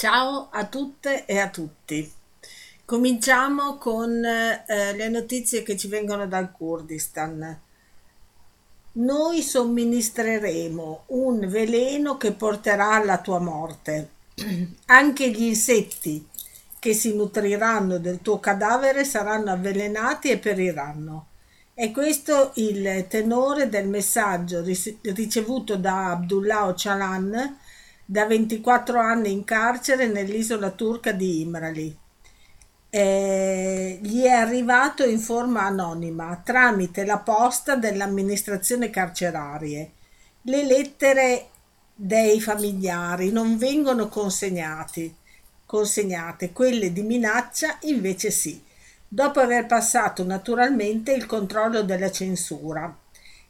Ciao a tutte e a tutti. Cominciamo con eh, le notizie che ci vengono dal Kurdistan. Noi somministreremo un veleno che porterà alla tua morte. Anche gli insetti che si nutriranno del tuo cadavere saranno avvelenati e periranno. È questo il tenore del messaggio ricevuto da Abdullah Öcalan da 24 anni in carcere nell'isola turca di Imrali. Eh, gli è arrivato in forma anonima tramite la posta dell'amministrazione carcerarie. Le lettere dei familiari non vengono consegnate, quelle di minaccia invece sì, dopo aver passato naturalmente il controllo della censura.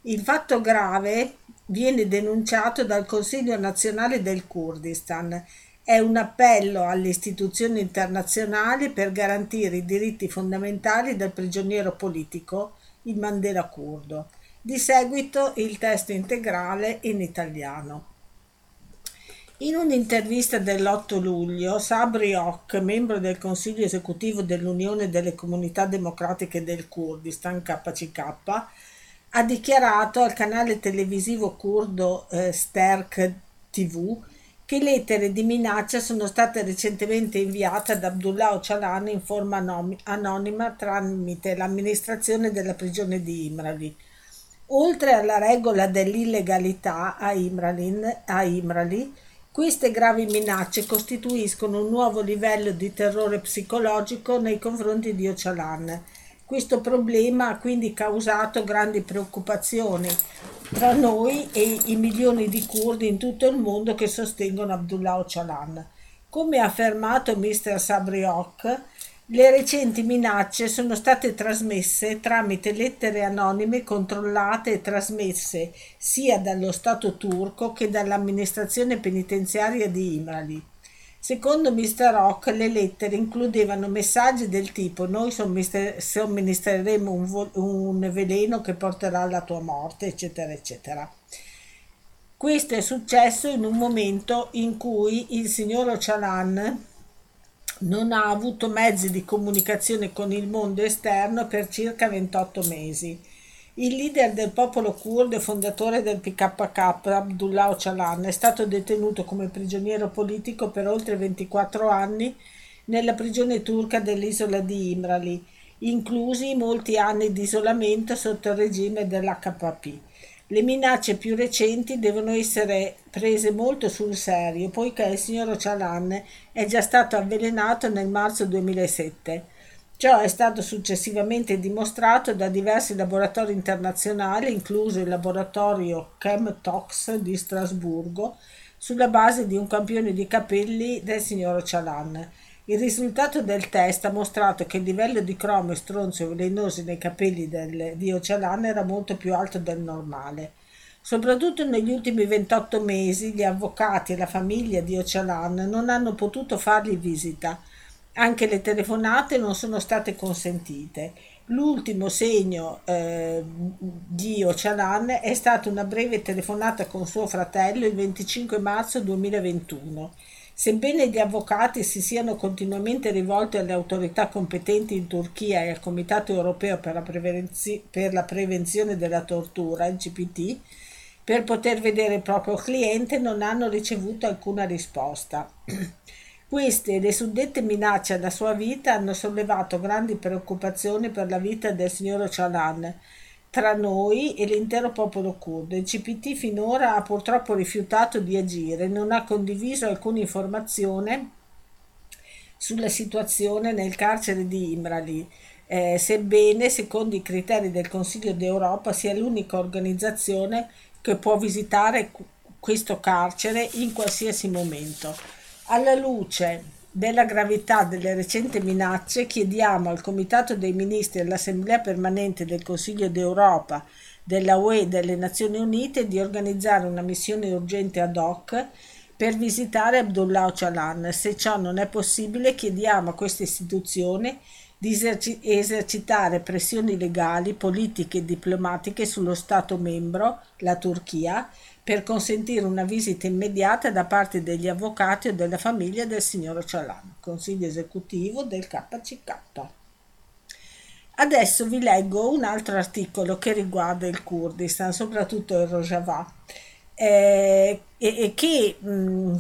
Il fatto grave viene denunciato dal Consiglio nazionale del Kurdistan. È un appello alle istituzioni internazionali per garantire i diritti fondamentali del prigioniero politico, il Mandela curdo. Di seguito il testo integrale in italiano. In un'intervista dell'8 luglio, Sabri Ok, membro del Consiglio esecutivo dell'Unione delle Comunità Democratiche del Kurdistan, KCK, ha dichiarato al canale televisivo curdo eh, Sterk TV che lettere di minaccia sono state recentemente inviate ad Abdullah Öcalan in forma anonima tramite l'amministrazione della prigione di Imrali. Oltre alla regola dell'illegalità a, Imralin, a Imrali, queste gravi minacce costituiscono un nuovo livello di terrore psicologico nei confronti di Öcalan questo problema ha quindi causato grandi preoccupazioni tra noi e i milioni di curdi in tutto il mondo che sostengono Abdullah Öcalan. Come ha affermato Mr. Sabriok, le recenti minacce sono state trasmesse tramite lettere anonime controllate e trasmesse sia dallo Stato turco che dall'amministrazione penitenziaria di Imrali. Secondo Mr. Rock le lettere includevano messaggi del tipo noi somministreremo un, un veleno che porterà alla tua morte, eccetera, eccetera. Questo è successo in un momento in cui il signor Ocalan non ha avuto mezzi di comunicazione con il mondo esterno per circa 28 mesi il leader del popolo curdo e fondatore del PKK, Abdullah Öcalan, è stato detenuto come prigioniero politico per oltre 24 anni nella prigione turca dell'isola di Imrali, inclusi molti anni di isolamento sotto il regime dell'HPP. Le minacce più recenti devono essere prese molto sul serio, poiché il signor Öcalan è già stato avvelenato nel marzo 2007 Ciò è stato successivamente dimostrato da diversi laboratori internazionali, incluso il laboratorio ChemTox di Strasburgo, sulla base di un campione di capelli del signor Ocalan. Il risultato del test ha mostrato che il livello di cromo e stronzio velenosi nei capelli del, di Ocalan era molto più alto del normale. Soprattutto negli ultimi 28 mesi gli avvocati e la famiglia di Ocalan non hanno potuto fargli visita anche le telefonate non sono state consentite. L'ultimo segno eh, di Ocalan è stata una breve telefonata con suo fratello il 25 marzo 2021. Sebbene gli avvocati si siano continuamente rivolti alle autorità competenti in Turchia e al Comitato europeo per la, Prevenzi- per la prevenzione della tortura, il CPT, per poter vedere il proprio cliente, non hanno ricevuto alcuna risposta. Queste e le suddette minacce alla sua vita hanno sollevato grandi preoccupazioni per la vita del signor Öcalan tra noi e l'intero popolo curdo. Il CPT finora ha purtroppo rifiutato di agire, non ha condiviso alcuna informazione sulla situazione nel carcere di Imrali, eh, sebbene, secondo i criteri del Consiglio d'Europa, sia l'unica organizzazione che può visitare questo carcere in qualsiasi momento. Alla luce della gravità delle recenti minacce, chiediamo al Comitato dei Ministri e all'Assemblea permanente del Consiglio d'Europa, della UE e delle Nazioni Unite di organizzare una missione urgente ad hoc per visitare Abdullah Öcalan. Se ciò non è possibile, chiediamo a questa istituzione di esercitare pressioni legali, politiche e diplomatiche sullo Stato membro, la Turchia, per consentire una visita immediata da parte degli avvocati o della famiglia del signor Öcalan, consiglio esecutivo del KCK. Adesso vi leggo un altro articolo che riguarda il Kurdistan, soprattutto il Rojava, eh, e, che mh, mm,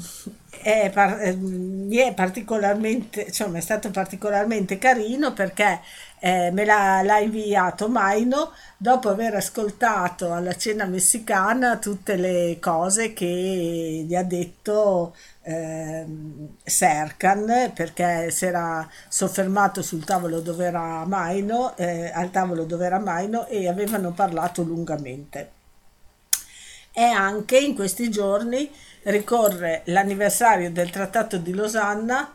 è, eh, è, particolarmente, insomma, è stato particolarmente carino perché eh, me l'ha, l'ha, inviato Maino dopo aver ascoltato alla cena messicana tutte le cose che gli ha detto eh, Serkan perché si era soffermato sul tavolo dove era Maino, eh, al tavolo dove era Maino e avevano parlato lungamente. E anche in questi giorni ricorre l'anniversario del Trattato di Losanna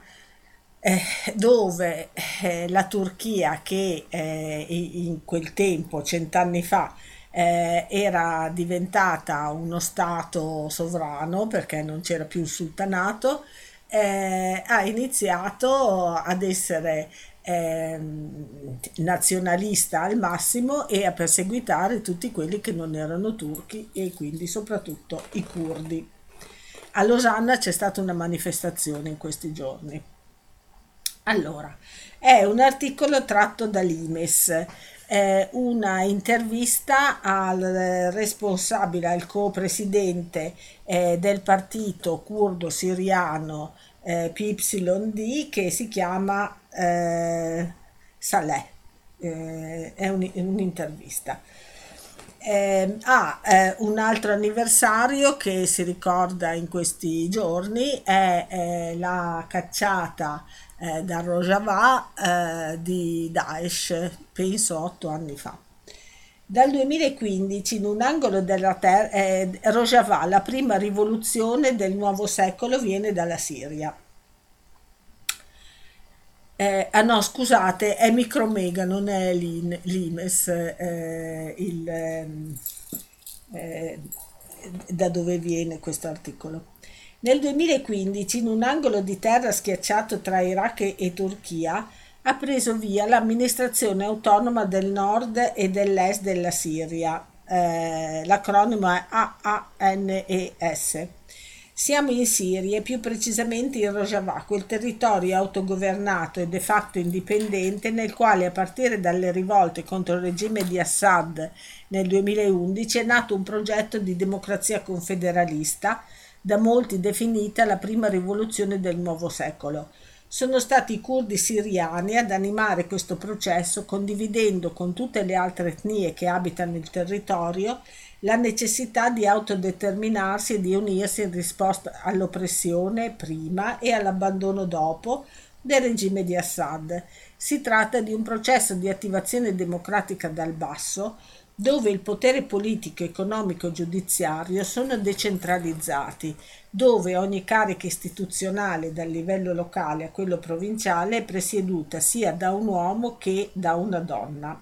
eh, dove eh, la Turchia che eh, in quel tempo, cent'anni fa, eh, era diventata uno Stato sovrano perché non c'era più il sultanato, eh, ha iniziato ad essere eh, nazionalista al massimo e a perseguitare tutti quelli che non erano turchi e quindi soprattutto i curdi. A Losanna c'è stata una manifestazione in questi giorni. Allora, è un articolo tratto dall'IMES, eh, una intervista al responsabile, al co-presidente eh, del partito curdo siriano eh, PYD che si chiama eh, Saleh. Eh, è, un, un'intervista. Eh, ha eh, un altro anniversario che si ricorda in questi giorni, è, è la cacciata eh, da Rojava eh, di Daesh, penso otto anni fa. Dal 2015 in un angolo della terra, eh, Rojava, la prima rivoluzione del nuovo secolo, viene dalla Siria. Eh, ah no, scusate, è Micromega, non è l'Imes, eh, il, ehm, eh, da dove viene questo articolo. Nel 2015, in un angolo di terra schiacciato tra Iraq e Turchia, ha preso via l'amministrazione autonoma del nord e dell'est della Siria. Eh, l'acronimo è AANES. Siamo in Siria, più precisamente in Rojava, quel territorio autogovernato e de facto indipendente nel quale a partire dalle rivolte contro il regime di Assad nel 2011 è nato un progetto di democrazia confederalista, da molti definita la prima rivoluzione del nuovo secolo. Sono stati i curdi siriani ad animare questo processo condividendo con tutte le altre etnie che abitano il territorio la necessità di autodeterminarsi e di unirsi in risposta all'oppressione prima e all'abbandono dopo del regime di Assad. Si tratta di un processo di attivazione democratica dal basso, dove il potere politico, economico e giudiziario sono decentralizzati, dove ogni carica istituzionale dal livello locale a quello provinciale è presieduta sia da un uomo che da una donna.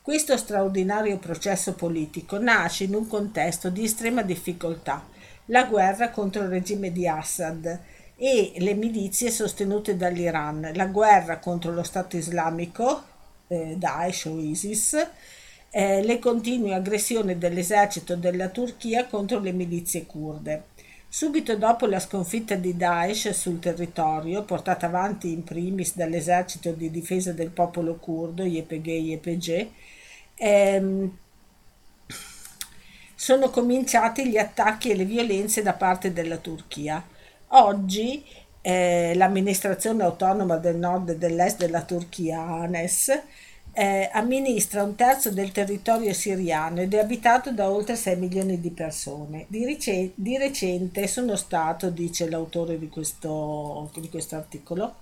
Questo straordinario processo politico nasce in un contesto di estrema difficoltà, la guerra contro il regime di Assad e le milizie sostenute dall'Iran, la guerra contro lo Stato islamico, eh, Daesh o ISIS, eh, le continue aggressioni dell'esercito della Turchia contro le milizie kurde. Subito dopo la sconfitta di Daesh sul territorio, portata avanti in primis dall'esercito di difesa del popolo curdo, YPG-YPG, ehm, sono cominciati gli attacchi e le violenze da parte della Turchia. Oggi eh, l'amministrazione autonoma del nord e dell'est della Turchia, ANES, eh, amministra un terzo del territorio siriano ed è abitato da oltre 6 milioni di persone. Di, rec- di recente sono stato, dice l'autore di questo, di questo articolo,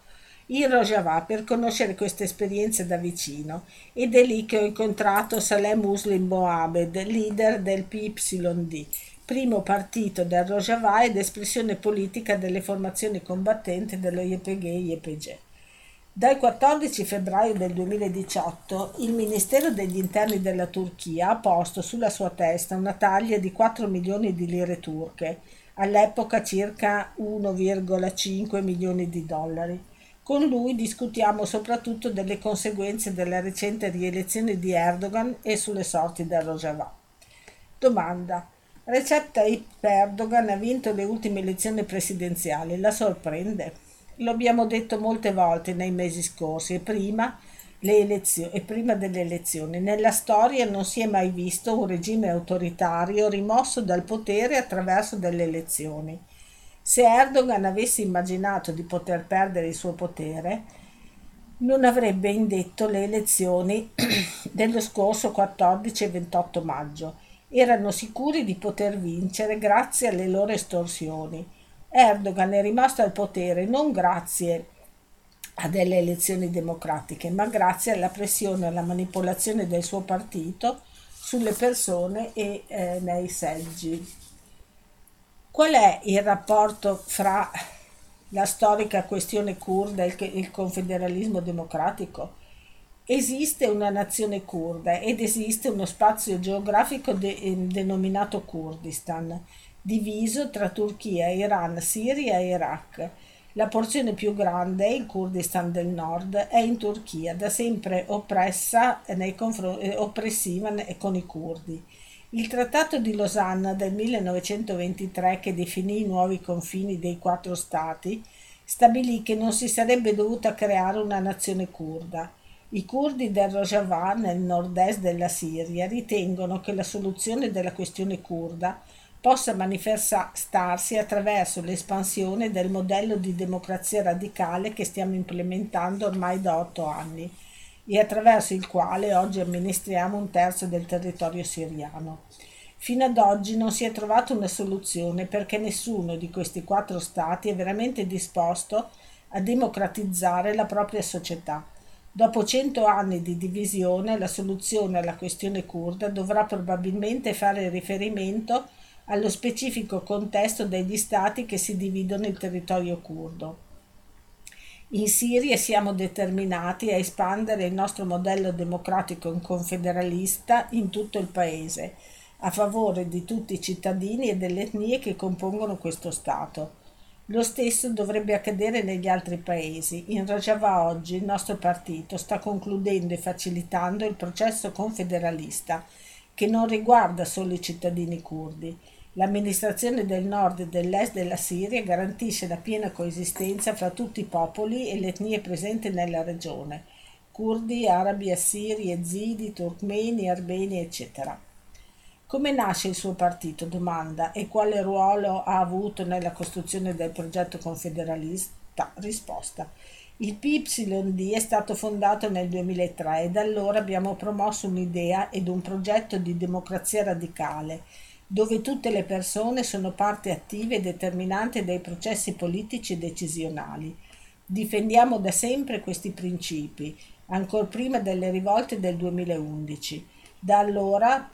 in Rojava per conoscere questa esperienza da vicino ed è lì che ho incontrato Saleh Muslim Mohamed, leader del PYD, primo partito del Rojava ed espressione politica delle formazioni combattenti dello YPG-YPG. Dal 14 febbraio del 2018 il Ministero degli Interni della Turchia ha posto sulla sua testa una taglia di 4 milioni di lire turche, all'epoca circa 1,5 milioni di dollari. Con lui discutiamo soprattutto delle conseguenze della recente rielezione di Erdogan e sulle sorti del Rojava. Domanda. Recep Tayyip Erdogan ha vinto le ultime elezioni presidenziali. La sorprende? Lo abbiamo detto molte volte nei mesi scorsi e prima, e prima delle elezioni. Nella storia non si è mai visto un regime autoritario rimosso dal potere attraverso delle elezioni. Se Erdogan avesse immaginato di poter perdere il suo potere, non avrebbe indetto le elezioni dello scorso 14 e 28 maggio. Erano sicuri di poter vincere grazie alle loro estorsioni. Erdogan è rimasto al potere non grazie a delle elezioni democratiche, ma grazie alla pressione e alla manipolazione del suo partito sulle persone e eh, nei seggi. Qual è il rapporto fra la storica questione kurda e il confederalismo democratico? Esiste una nazione kurda ed esiste uno spazio geografico de- ehm, denominato Kurdistan, diviso tra Turchia, Iran, Siria e Iraq. La porzione più grande, il Kurdistan del nord, è in Turchia, da sempre oppressa nei confron- eh, oppressiva con i curdi. Il Trattato di Losanna del 1923, che definì i nuovi confini dei quattro stati, stabilì che non si sarebbe dovuta creare una nazione curda. I curdi del Rojava, nel nord-est della Siria, ritengono che la soluzione della questione curda possa manifestarsi attraverso l'espansione del modello di democrazia radicale che stiamo implementando ormai da otto anni e attraverso il quale oggi amministriamo un terzo del territorio siriano. Fino ad oggi non si è trovata una soluzione perché nessuno di questi quattro stati è veramente disposto a democratizzare la propria società. Dopo cento anni di divisione, la soluzione alla questione kurda dovrà probabilmente fare riferimento allo specifico contesto degli stati che si dividono il territorio curdo. In Siria siamo determinati a espandere il nostro modello democratico confederalista in tutto il paese, a favore di tutti i cittadini e delle etnie che compongono questo Stato. Lo stesso dovrebbe accadere negli altri paesi. In Rojava oggi il nostro partito sta concludendo e facilitando il processo confederalista, che non riguarda solo i cittadini curdi, L'amministrazione del nord e dell'est della Siria garantisce la piena coesistenza fra tutti i popoli e le etnie presenti nella regione, curdi, arabi, assiri, ezidi, turkmeni, armeni, eccetera. Come nasce il suo partito? Domanda. E quale ruolo ha avuto nella costruzione del progetto confederalista? Risposta. Il PYD è stato fondato nel 2003 e da allora abbiamo promosso un'idea ed un progetto di democrazia radicale dove tutte le persone sono parte attiva e determinante dei processi politici e decisionali. Difendiamo da sempre questi principi, ancor prima delle rivolte del 2011. Da allora,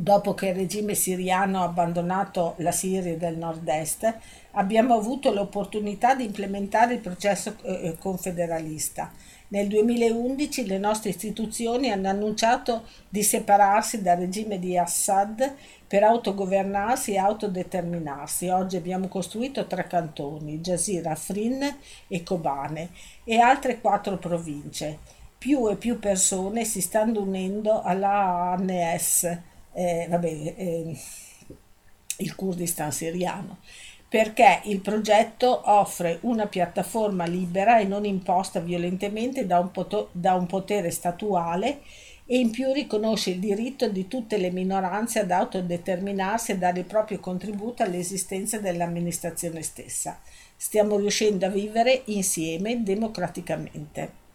dopo che il regime siriano ha abbandonato la Siria del nord-est, abbiamo avuto l'opportunità di implementare il processo eh, confederalista nel 2011 le nostre istituzioni hanno annunciato di separarsi dal regime di Assad per autogovernarsi e autodeterminarsi. Oggi abbiamo costruito tre cantoni, Jazira, Afrin e Kobane, e altre quattro province. Più e più persone si stanno unendo alla ANS, eh, vabbè, eh, il Kurdistan siriano perché il progetto offre una piattaforma libera e non imposta violentemente da un, poto- da un, potere statuale e in più riconosce il diritto di tutte le minoranze ad autodeterminarsi e dare il proprio contributo all'esistenza dell'amministrazione stessa. Stiamo riuscendo a vivere insieme democraticamente.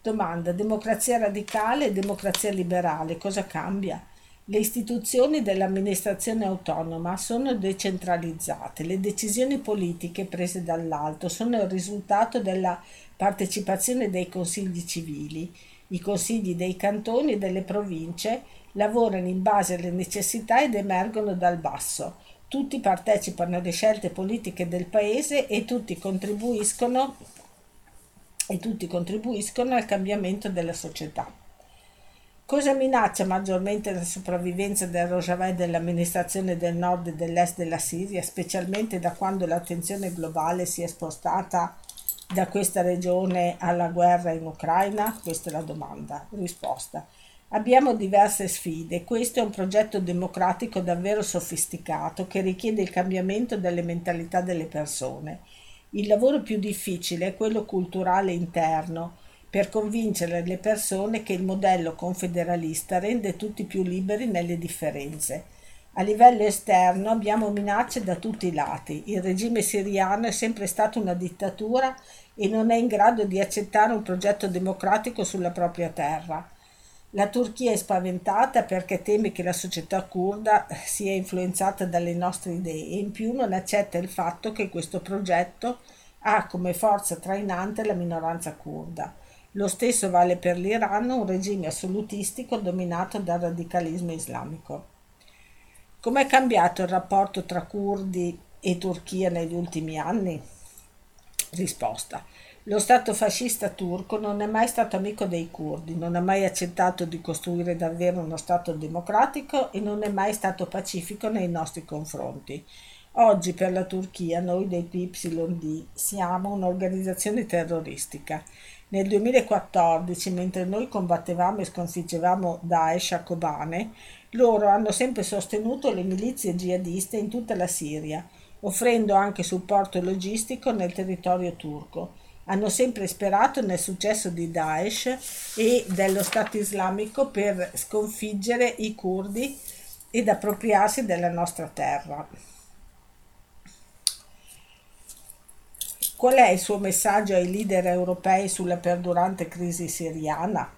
Domanda: democrazia radicale e democrazia liberale, cosa cambia? Le istituzioni dell'amministrazione autonoma sono decentralizzate, le decisioni politiche prese dall'alto sono il risultato della partecipazione dei consigli civili. I consigli dei cantoni e delle province lavorano in base alle necessità ed emergono dal basso. Tutti partecipano alle scelte politiche del paese e tutti contribuiscono, e tutti contribuiscono al cambiamento della società. Cosa minaccia maggiormente la sopravvivenza del Rojava e dell'amministrazione del nord e dell'est della Siria, specialmente da quando l'attenzione globale si è spostata da questa regione alla guerra in Ucraina? Questa è la domanda. Risposta. Abbiamo diverse sfide. Questo è un progetto democratico davvero sofisticato che richiede il cambiamento delle mentalità delle persone. Il lavoro più difficile è quello culturale interno, per convincere le persone che il modello confederalista rende tutti più liberi nelle differenze. A livello esterno abbiamo minacce da tutti i lati. Il regime siriano è sempre stato una dittatura e non è in grado di accettare un progetto democratico sulla propria terra. La Turchia è spaventata perché teme che la società kurda sia influenzata dalle nostre idee e in più non accetta il fatto che questo progetto ha come forza trainante la minoranza kurda. Lo stesso vale per l'Iran, un regime assolutistico dominato dal radicalismo islamico. Com'è cambiato il rapporto tra curdi e Turchia negli ultimi anni? Risposta. Lo Stato fascista turco non è mai stato amico dei curdi, non ha mai accettato di costruire davvero uno Stato democratico e non è mai stato pacifico nei nostri confronti. Oggi per la Turchia noi dei PYD siamo un'organizzazione terroristica. Nel 2014, mentre noi combattevamo e sconfiggevamo Daesh a Kobane, loro hanno sempre sostenuto le milizie jihadiste in tutta la Siria, offrendo anche supporto logistico nel territorio turco hanno sempre sperato nel successo di Daesh e dello Stato islamico per sconfiggere i curdi ed appropriarsi della nostra terra. Qual è il suo messaggio ai leader europei sulla perdurante crisi siriana?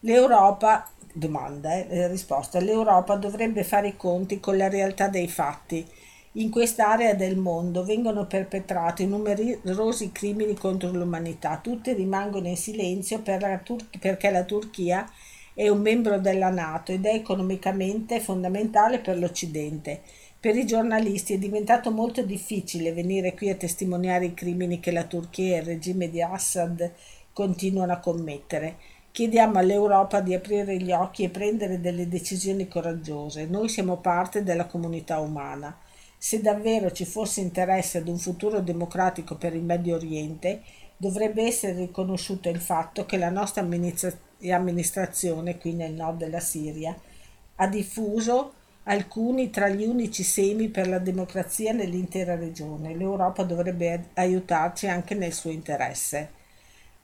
L'Europa, domanda, eh, risposta, l'Europa dovrebbe fare i conti con la realtà dei fatti in quest'area del mondo vengono perpetrati numerosi crimini contro l'umanità. Tutti rimangono in silenzio per la Tur- perché la Turchia è un membro della Nato ed è economicamente fondamentale per l'Occidente. Per i giornalisti è diventato molto difficile venire qui a testimoniare i crimini che la Turchia e il regime di Assad continuano a commettere. Chiediamo all'Europa di aprire gli occhi e prendere delle decisioni coraggiose. Noi siamo parte della comunità umana. Se davvero ci fosse interesse ad un futuro democratico per il Medio Oriente, dovrebbe essere riconosciuto il fatto che la nostra amministrazione, qui nel nord della Siria, ha diffuso alcuni tra gli unici semi per la democrazia nell'intera regione. L'Europa dovrebbe aiutarci anche nel suo interesse.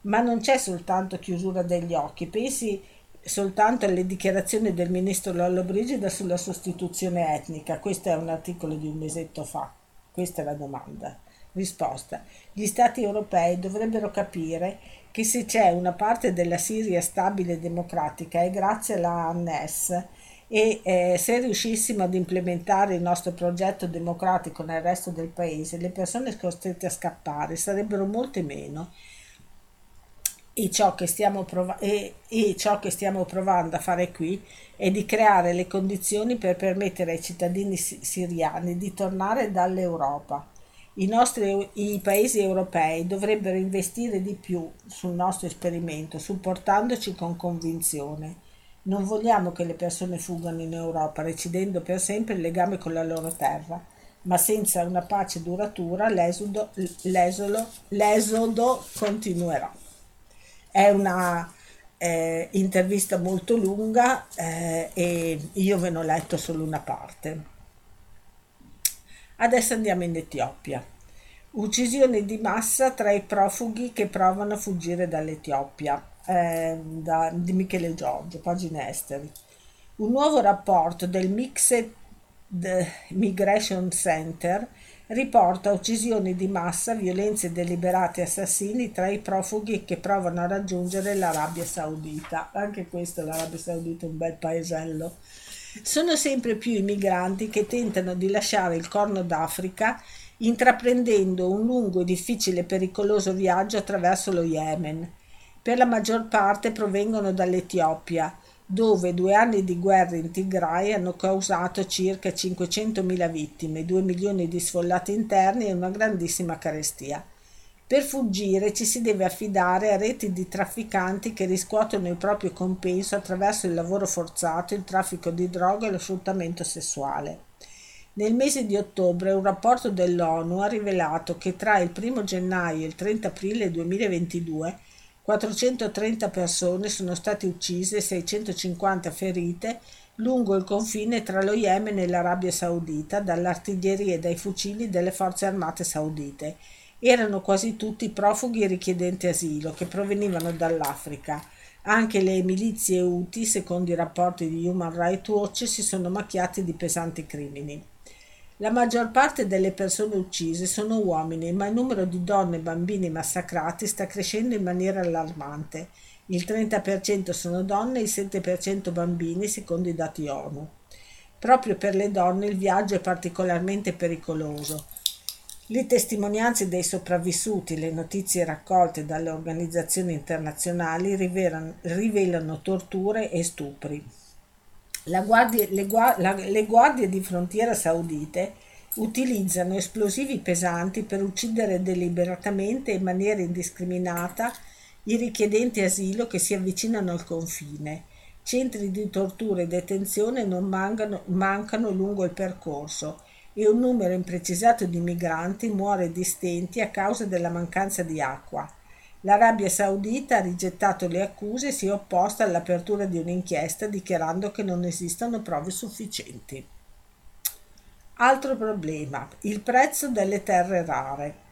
Ma non c'è soltanto chiusura degli occhi. Pensi soltanto alle dichiarazioni del ministro Lollobrigida sulla sostituzione etnica. Questo è un articolo di un mesetto fa. Questa è la domanda. Risposta. Gli Stati europei dovrebbero capire che se c'è una parte della Siria stabile e democratica è grazie alla ANS e eh, se riuscissimo ad implementare il nostro progetto democratico nel resto del paese, le persone costrette a scappare sarebbero molte meno e ciò, prov- e, e ciò che stiamo provando a fare qui è di creare le condizioni per permettere ai cittadini siriani di tornare dall'Europa. I, nostri, I paesi europei dovrebbero investire di più sul nostro esperimento, supportandoci con convinzione. Non vogliamo che le persone fuggano in Europa, recidendo per sempre il legame con la loro terra, ma senza una pace duratura l'esodo, l'esolo, l'esodo continuerà. È una eh, intervista molto lunga eh, e io ve ne ho letto solo una parte. Adesso andiamo in Etiopia. Uccisioni di massa tra i profughi che provano a fuggire dall'Etiopia, eh, da, di Michele Giorgio, pagine esteri. Un nuovo rapporto del Mixed Migration Center riporta uccisioni di massa, violenze deliberate e assassini tra i profughi che provano a raggiungere l'Arabia Saudita. Anche questo l'Arabia Saudita è un bel paesello. Sono sempre più i migranti che tentano di lasciare il Corno d'Africa intraprendendo un lungo difficile e pericoloso viaggio attraverso lo Yemen. Per la maggior parte provengono dall'Etiopia, dove due anni di guerra in Tigray hanno causato circa 500.000 vittime, 2 milioni di sfollati interni e una grandissima carestia. Per fuggire ci si deve affidare a reti di trafficanti che riscuotono il proprio compenso attraverso il lavoro forzato, il traffico di droga e lo sfruttamento sessuale. Nel mese di ottobre un rapporto dell'ONU ha rivelato che tra il 1 gennaio e il 30 aprile 2022 430 persone sono state uccise e 650 ferite lungo il confine tra lo Yemen e l'Arabia Saudita dall'artiglieria e dai fucili delle forze armate saudite. Erano quasi tutti profughi richiedenti asilo che provenivano dall'Africa. Anche le milizie Houthi, secondo i rapporti di Human Rights Watch, si sono macchiati di pesanti crimini. La maggior parte delle persone uccise sono uomini, ma il numero di donne e bambini massacrati sta crescendo in maniera allarmante. Il 30% sono donne e il 7% bambini, secondo i dati ONU. Proprio per le donne il viaggio è particolarmente pericoloso. Le testimonianze dei sopravvissuti, le notizie raccolte dalle organizzazioni internazionali rivelano torture e stupri. Guardia, le, la, le guardie di frontiera saudite utilizzano esplosivi pesanti per uccidere deliberatamente e in maniera indiscriminata i richiedenti asilo che si avvicinano al confine. Centri di tortura e detenzione non mancano, mancano lungo il percorso e un numero imprecisato di migranti muore di stenti a causa della mancanza di acqua. L'Arabia Saudita ha rigettato le accuse e si è opposta all'apertura di un'inchiesta dichiarando che non esistono prove sufficienti. Altro problema, il prezzo delle terre rare.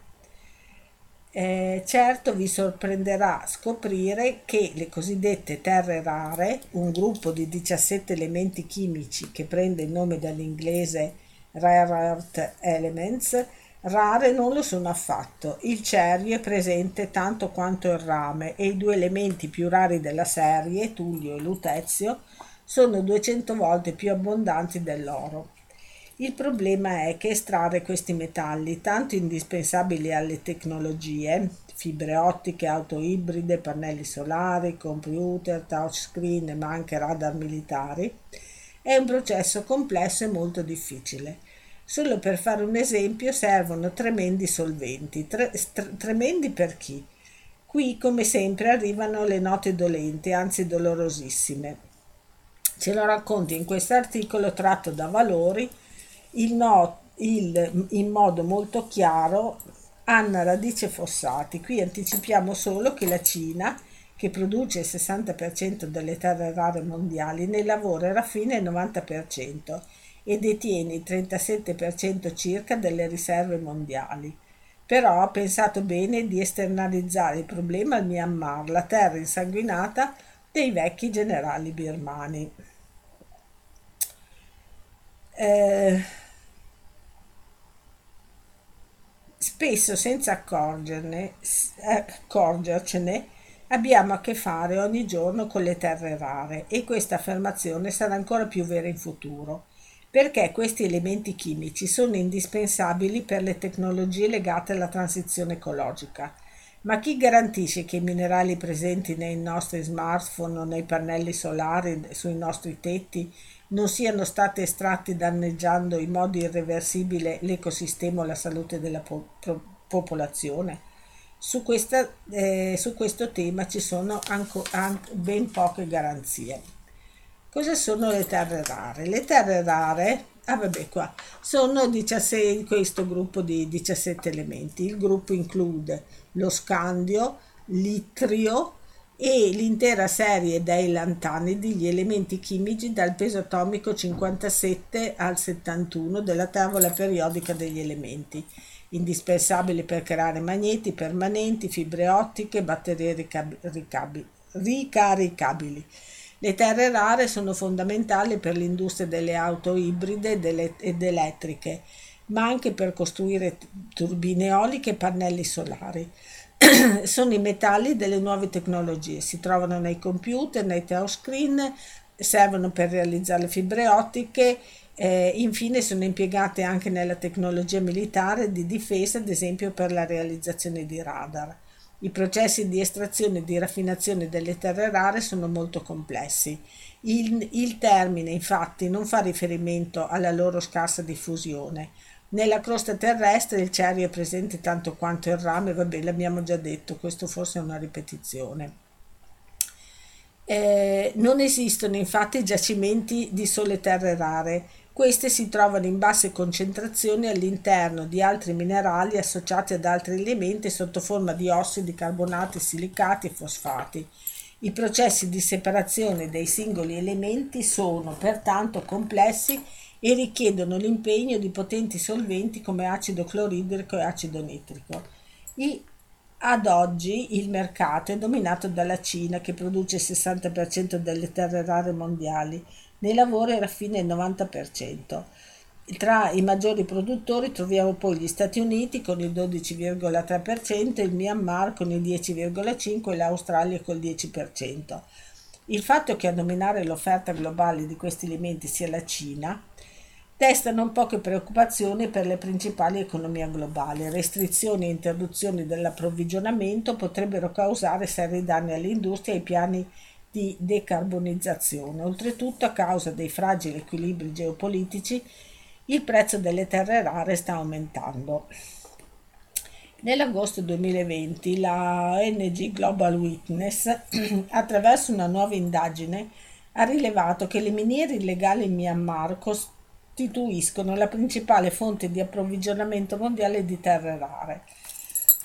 Eh, certo vi sorprenderà scoprire che le cosiddette terre rare, un gruppo di 17 elementi chimici che prende il nome dall'inglese Rare Earth Elements, Rare non lo sono affatto. Il cerio è presente tanto quanto il rame e i due elementi più rari della serie, Tullio e Lutezio, sono 200 volte più abbondanti dell'oro. Il problema è che estrarre questi metalli, tanto indispensabili alle tecnologie, fibre ottiche, auto ibride, pannelli solari, computer, touchscreen, ma anche radar militari, è un processo complesso e molto difficile. Solo per fare un esempio servono tremendi solventi. Tre, tremendi per chi? Qui, come sempre, arrivano le note dolenti, anzi dolorosissime. Ce lo racconto in questo articolo tratto da Valori il no, il, in modo molto chiaro Anna Radice Fossati. Qui anticipiamo solo che la Cina, che produce il 60% delle terre rare mondiali, ne lavora e raffina il 90% e detiene il 37% circa delle riserve mondiali. Però ha pensato bene di esternalizzare il problema al Myanmar, la terra insanguinata dei vecchi generali birmani. Eh, spesso senza accorgerne, accorgercene abbiamo a che fare ogni giorno con le terre rare e questa affermazione sarà ancora più vera in futuro perché questi elementi chimici sono indispensabili per le tecnologie legate alla transizione ecologica. Ma chi garantisce che i minerali presenti nei nostri smartphone o nei pannelli solari sui nostri tetti non siano stati estratti danneggiando in modo irreversibile l'ecosistema o la salute della po- popolazione? Su, questa, eh, su, questo tema ci sono anco, anche ben poche garanzie. Cosa sono le terre rare? Le terre rare, ah vabbè qua, sono 16, questo gruppo di 17 elementi. Il gruppo include lo scandio, l'itrio e l'intera serie dei lantanidi, gli elementi chimici dal peso atomico 57 al 71 della tavola periodica degli elementi, indispensabili per creare magneti permanenti, fibre ottiche, batterie ricaricabili. Le terre rare sono fondamentali per l'industria delle auto ibride ed elettriche, ma anche per costruire turbine eoliche e pannelli solari. sono i metalli delle nuove tecnologie, si trovano nei computer, nei touchscreen, servono per realizzare fibre ottiche, eh, infine sono impiegate anche nella tecnologia militare di difesa, ad esempio per la realizzazione di radar. I processi di estrazione e di raffinazione delle terre rare sono molto complessi. Il, il, termine infatti non fa riferimento alla loro scarsa diffusione. Nella crosta terrestre il cerio è presente tanto quanto il rame, vabbè l'abbiamo già detto, questo forse è una ripetizione. Eh, non esistono infatti giacimenti di sole terre rare, Queste si trovano in basse concentrazioni all'interno di altri minerali associati ad altri elementi sotto forma di ossidi, carbonati, silicati e fosfati. I processi di separazione dei singoli elementi sono pertanto complessi e richiedono l'impegno di potenti solventi come acido cloridrico e acido nitrico. I ad oggi il mercato è dominato dalla Cina che produce il 60% delle terre rare mondiali, nei lavori era fine il 90%. Tra i maggiori produttori troviamo poi gli Stati Uniti con il 12,3%, il Myanmar con il 10,5% e l'Australia col 10%. Il fatto che a dominare l'offerta globale di questi alimenti sia la Cina desta non poche preoccupazioni per le principali economie globali. Restrizioni e interruzioni dell'approvvigionamento potrebbero causare seri danni all'industria e ai piani di decarbonizzazione. Oltretutto, a causa dei fragili equilibri geopolitici, il prezzo delle terre rare sta aumentando. Nell'agosto 2020 la ONG Global Witness, attraverso una nuova indagine, ha rilevato che le miniere illegali in Myanmar costituiscono la principale fonte di approvvigionamento mondiale di terre rare.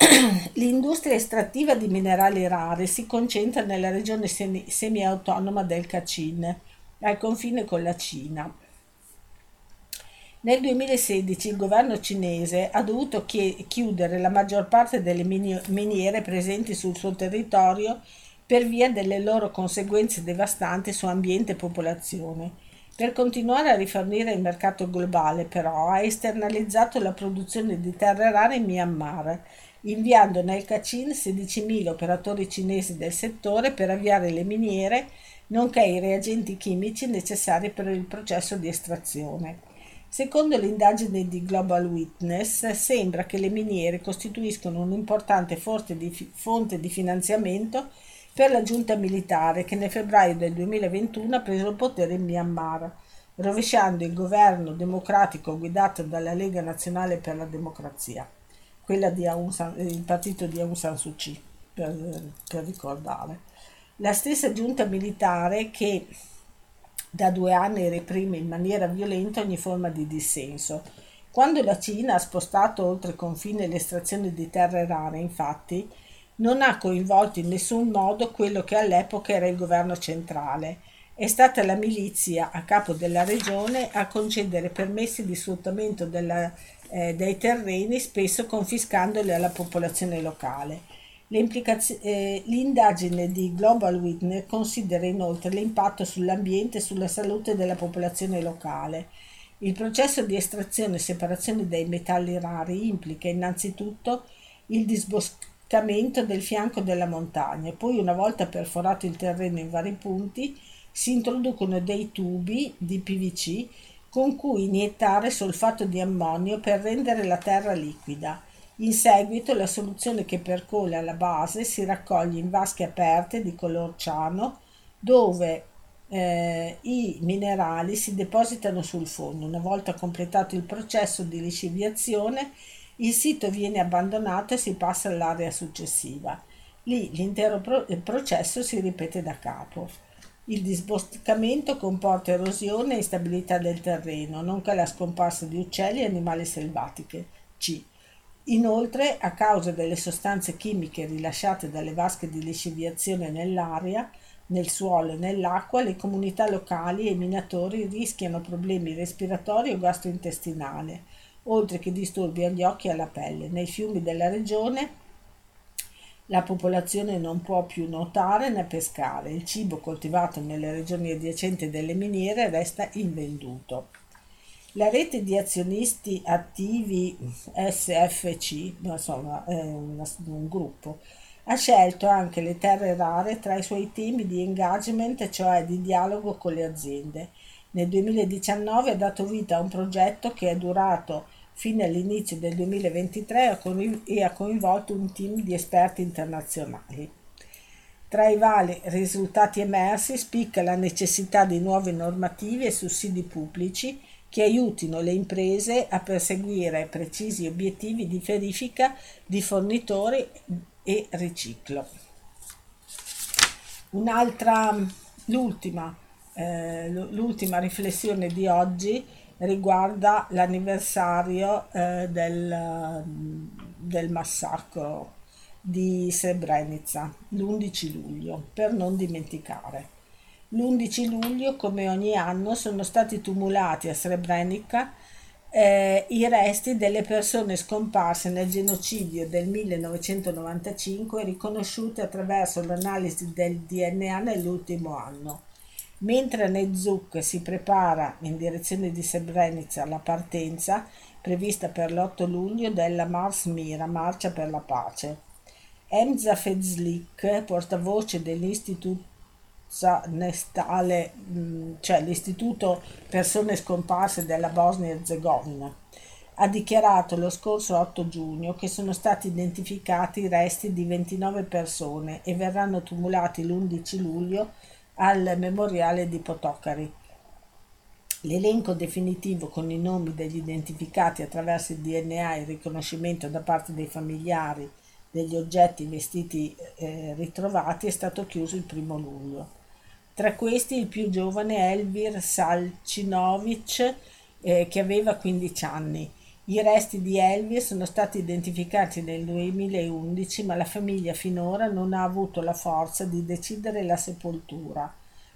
L'industria estrattiva di minerali rari si concentra nella regione semi-autonoma del Kachin, al confine con la Cina. Nel 2016 il governo cinese ha dovuto chiudere la maggior parte delle miniere presenti sul suo territorio per via delle loro conseguenze devastanti su ambiente e popolazione. Per continuare a rifornire il mercato globale, però, ha esternalizzato la produzione di terre rare in Myanmar, inviando nel Kachin 16.000 operatori cinesi del settore per avviare le miniere, nonché i reagenti chimici necessari per il processo di estrazione. Secondo l'indagine di Global Witness, sembra che le miniere costituiscono un'importante fonte di, fonte di finanziamento per la giunta militare che nel febbraio del 2021 ha preso il potere in Myanmar, rovesciando il governo democratico guidato dalla Lega Nazionale per la Democrazia quella di Aung San, il partito di Aung San Suu Kyi, per, per ricordare. La stessa giunta militare che da due anni reprime in maniera violenta ogni forma di dissenso. Quando la Cina ha spostato oltre confine l'estrazione di terre rare, infatti, non ha coinvolto in nessun modo quello che all'epoca era il governo centrale. È stata la milizia a capo della regione a concedere permessi di sfruttamento della eh, dei terreni, spesso confiscandoli alla popolazione locale. Eh, l'indagine di Global Witness considera inoltre l'impatto sull'ambiente e sulla salute della popolazione locale. Il processo di estrazione e separazione dei metalli rari implica innanzitutto il disboscamento del fianco della montagna poi una volta perforato il terreno in vari punti si introducono dei tubi di PVC con cui iniettare solfato di ammonio per rendere la terra liquida. In seguito la soluzione che percola la base si raccoglie in vasche aperte di color ciano dove eh, i minerali si depositano sul fondo. Una volta completato il processo di lisciviazione, il sito viene abbandonato e si passa all'area successiva. Lì l'intero pro- processo si ripete da capo. Il disboscamento comporta erosione e instabilità del terreno, nonché la scomparsa di uccelli e animali selvatiche. C. Inoltre, a causa delle sostanze chimiche rilasciate dalle vasche di lisciviazione nell'aria, nel suolo e nell'acqua, le comunità locali e i minatori rischiano problemi respiratori o gastrointestinali, oltre che disturbi agli occhi e alla pelle. Nei fiumi della regione la popolazione non può più nuotare né pescare, il cibo coltivato nelle regioni adiacenti delle miniere resta invenduto. La rete di azionisti attivi SFC, insomma è un, un gruppo, ha scelto anche le terre rare tra i suoi temi di engagement, cioè di dialogo con le aziende. Nel 2019 ha dato vita a un progetto che è durato fino all'inizio del 2023 e ha coinvolto un team di esperti internazionali. Tra i vari risultati emersi spicca la necessità di nuove normative e sussidi pubblici che aiutino le imprese a perseguire precisi obiettivi di verifica di fornitori e riciclo. Un'altra, l'ultima, eh, l'ultima riflessione di oggi riguarda l'anniversario eh, del, del massacro di Srebrenica, l'11 luglio, per non dimenticare. L'11 luglio, come ogni anno, sono stati tumulati a Srebrenica eh, i resti delle persone scomparse nel genocidio del 1995 riconosciute attraverso l'analisi del DNA nell'ultimo anno. Mentre Nezuk si prepara in direzione di Srebrenica alla partenza prevista per l'8 luglio della Mars Mira, Marcia per la Pace. Emza Fezlik, portavoce dell'Istituto mm, cioè l'Istituto Persone Scomparse della Bosnia-Herzegovina, ha dichiarato lo scorso 8 giugno che sono stati identificati i resti di 29 persone e verranno tumulati l'11 luglio al memoriale di Potocari. L'elenco definitivo con i nomi degli identificati attraverso il DNA e il riconoscimento da parte dei familiari degli oggetti vestiti eh, ritrovati è stato chiuso il primo luglio. Tra questi il più giovane è Elvir Salcinovic, eh, che aveva 15 anni. I resti di Elvir sono stati identificati nel 2011, ma la famiglia finora non ha avuto la forza di decidere la sepoltura.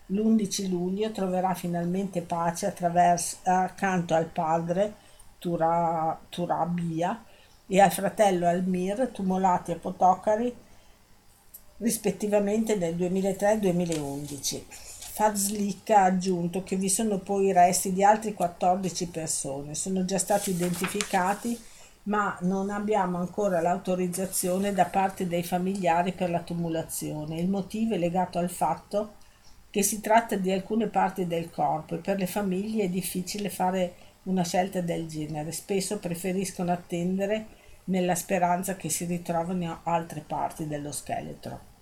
L'11 luglio troverà finalmente pace accanto al padre Tura, Turabia e al fratello Almir, tumulati a Potocari rispettivamente nel 2003 e 2011. Fazlik ha aggiunto che vi sono poi i resti di altre 14 persone, sono già stati identificati ma non abbiamo ancora l'autorizzazione da parte dei familiari per la tumulazione. Il motivo è legato al fatto che si tratta di alcune parti del corpo e per le famiglie è difficile fare una scelta del genere. Spesso preferiscono attendere nella speranza che si ritrovino altre parti dello scheletro.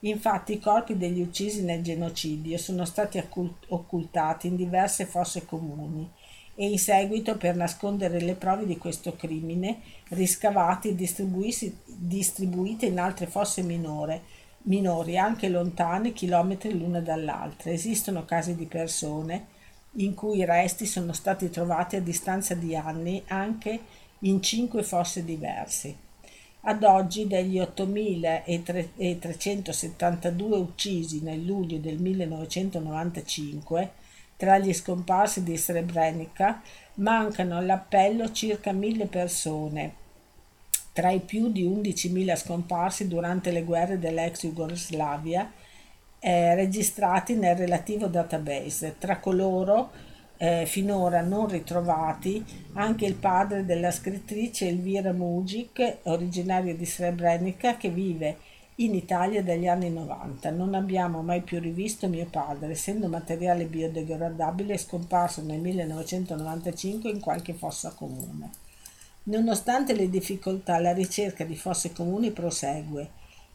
Infatti i corpi degli uccisi nel genocidio sono stati occultati in diverse fosse comuni e in seguito per nascondere le prove di questo crimine riscavati e distribuite in altre fosse minore, minori anche lontane chilometri l'una dall'altra. Esistono casi di persone in cui i resti sono stati trovati a distanza di anni anche in cinque fosse diverse. Ad oggi degli 8.372 uccisi nel luglio del 1995, tra gli scomparsi di Srebrenica, mancano all'appello circa 1.000 persone, tra i più di 11.000 scomparsi durante le guerre dell'ex Jugoslavia eh, registrati nel relativo database. Tra coloro eh, finora non ritrovati anche il padre della scrittrice Elvira Mujic, originaria di Srebrenica, che vive in Italia dagli anni 90. Non abbiamo mai più rivisto mio padre, essendo materiale biodegradabile scomparso nel 1995 in qualche fossa comune. Nonostante le difficoltà, la ricerca di fosse comuni prosegue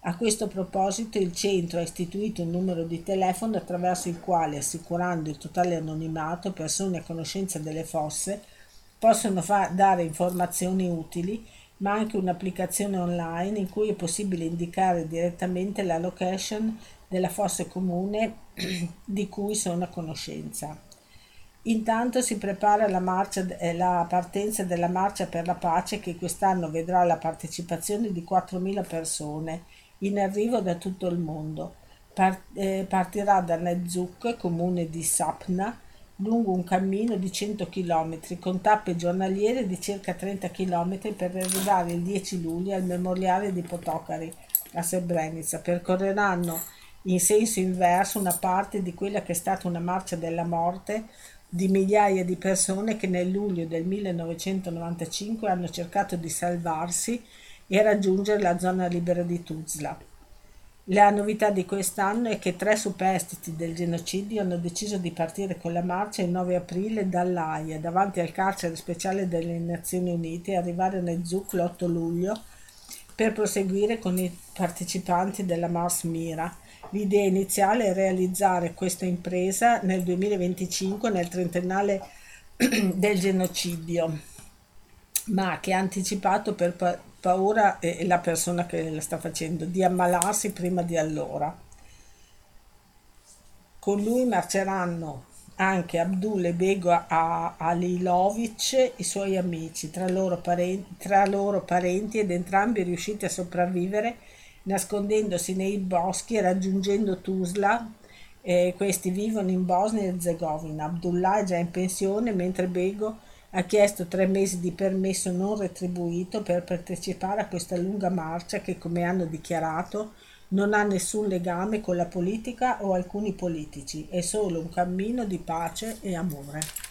a questo proposito il centro ha istituito un numero di telefono attraverso il quale, assicurando il totale anonimato, persone a conoscenza delle fosse possono fa- dare informazioni utili, ma anche un'applicazione online in cui è possibile indicare direttamente la location della fossa comune di cui sono a conoscenza. Intanto si prepara la, marcia, la partenza della Marcia per la Pace che quest'anno vedrà la partecipazione di 4.000 persone in arrivo da tutto il mondo. Eh, partirà da Nezuk, comune di Sapna, lungo un cammino di 100 km con tappe giornaliere di circa 30 km per arrivare il 10 luglio al memoriale di Potocari a Srebrenica. Percorreranno in senso inverso una parte di quella che è stata una marcia della morte di migliaia di persone che nel luglio del 1995 hanno cercato di salvarsi e raggiungere la zona libera di Tuzla. La novità di quest'anno è che tre superstiti del genocidio hanno deciso di partire con la marcia il 9 aprile dall'AIA davanti al carcere speciale delle Nazioni Unite e arrivare nel ZUC l'8 luglio per proseguire con i partecipanti della Mars Mira. L'idea iniziale è realizzare questa impresa nel 2025, nel trentennale del genocidio, ma che ha anticipato per paura è la persona che la sta facendo di ammalarsi prima di allora. Con lui marceranno anche Abdul e Bego Alilovic, i suoi amici, tra loro, parenti, tra loro parenti ed entrambi riusciti a sopravvivere nascondendosi nei boschi e raggiungendo Tuzla. Eh, questi vivono in Bosnia e Herzegovina. Abdullah è già in pensione mentre Bego ha chiesto tre mesi di permesso non retribuito per partecipare a questa lunga marcia che, come hanno dichiarato, non ha nessun legame con la politica o alcuni politici, è solo un cammino di pace e amore.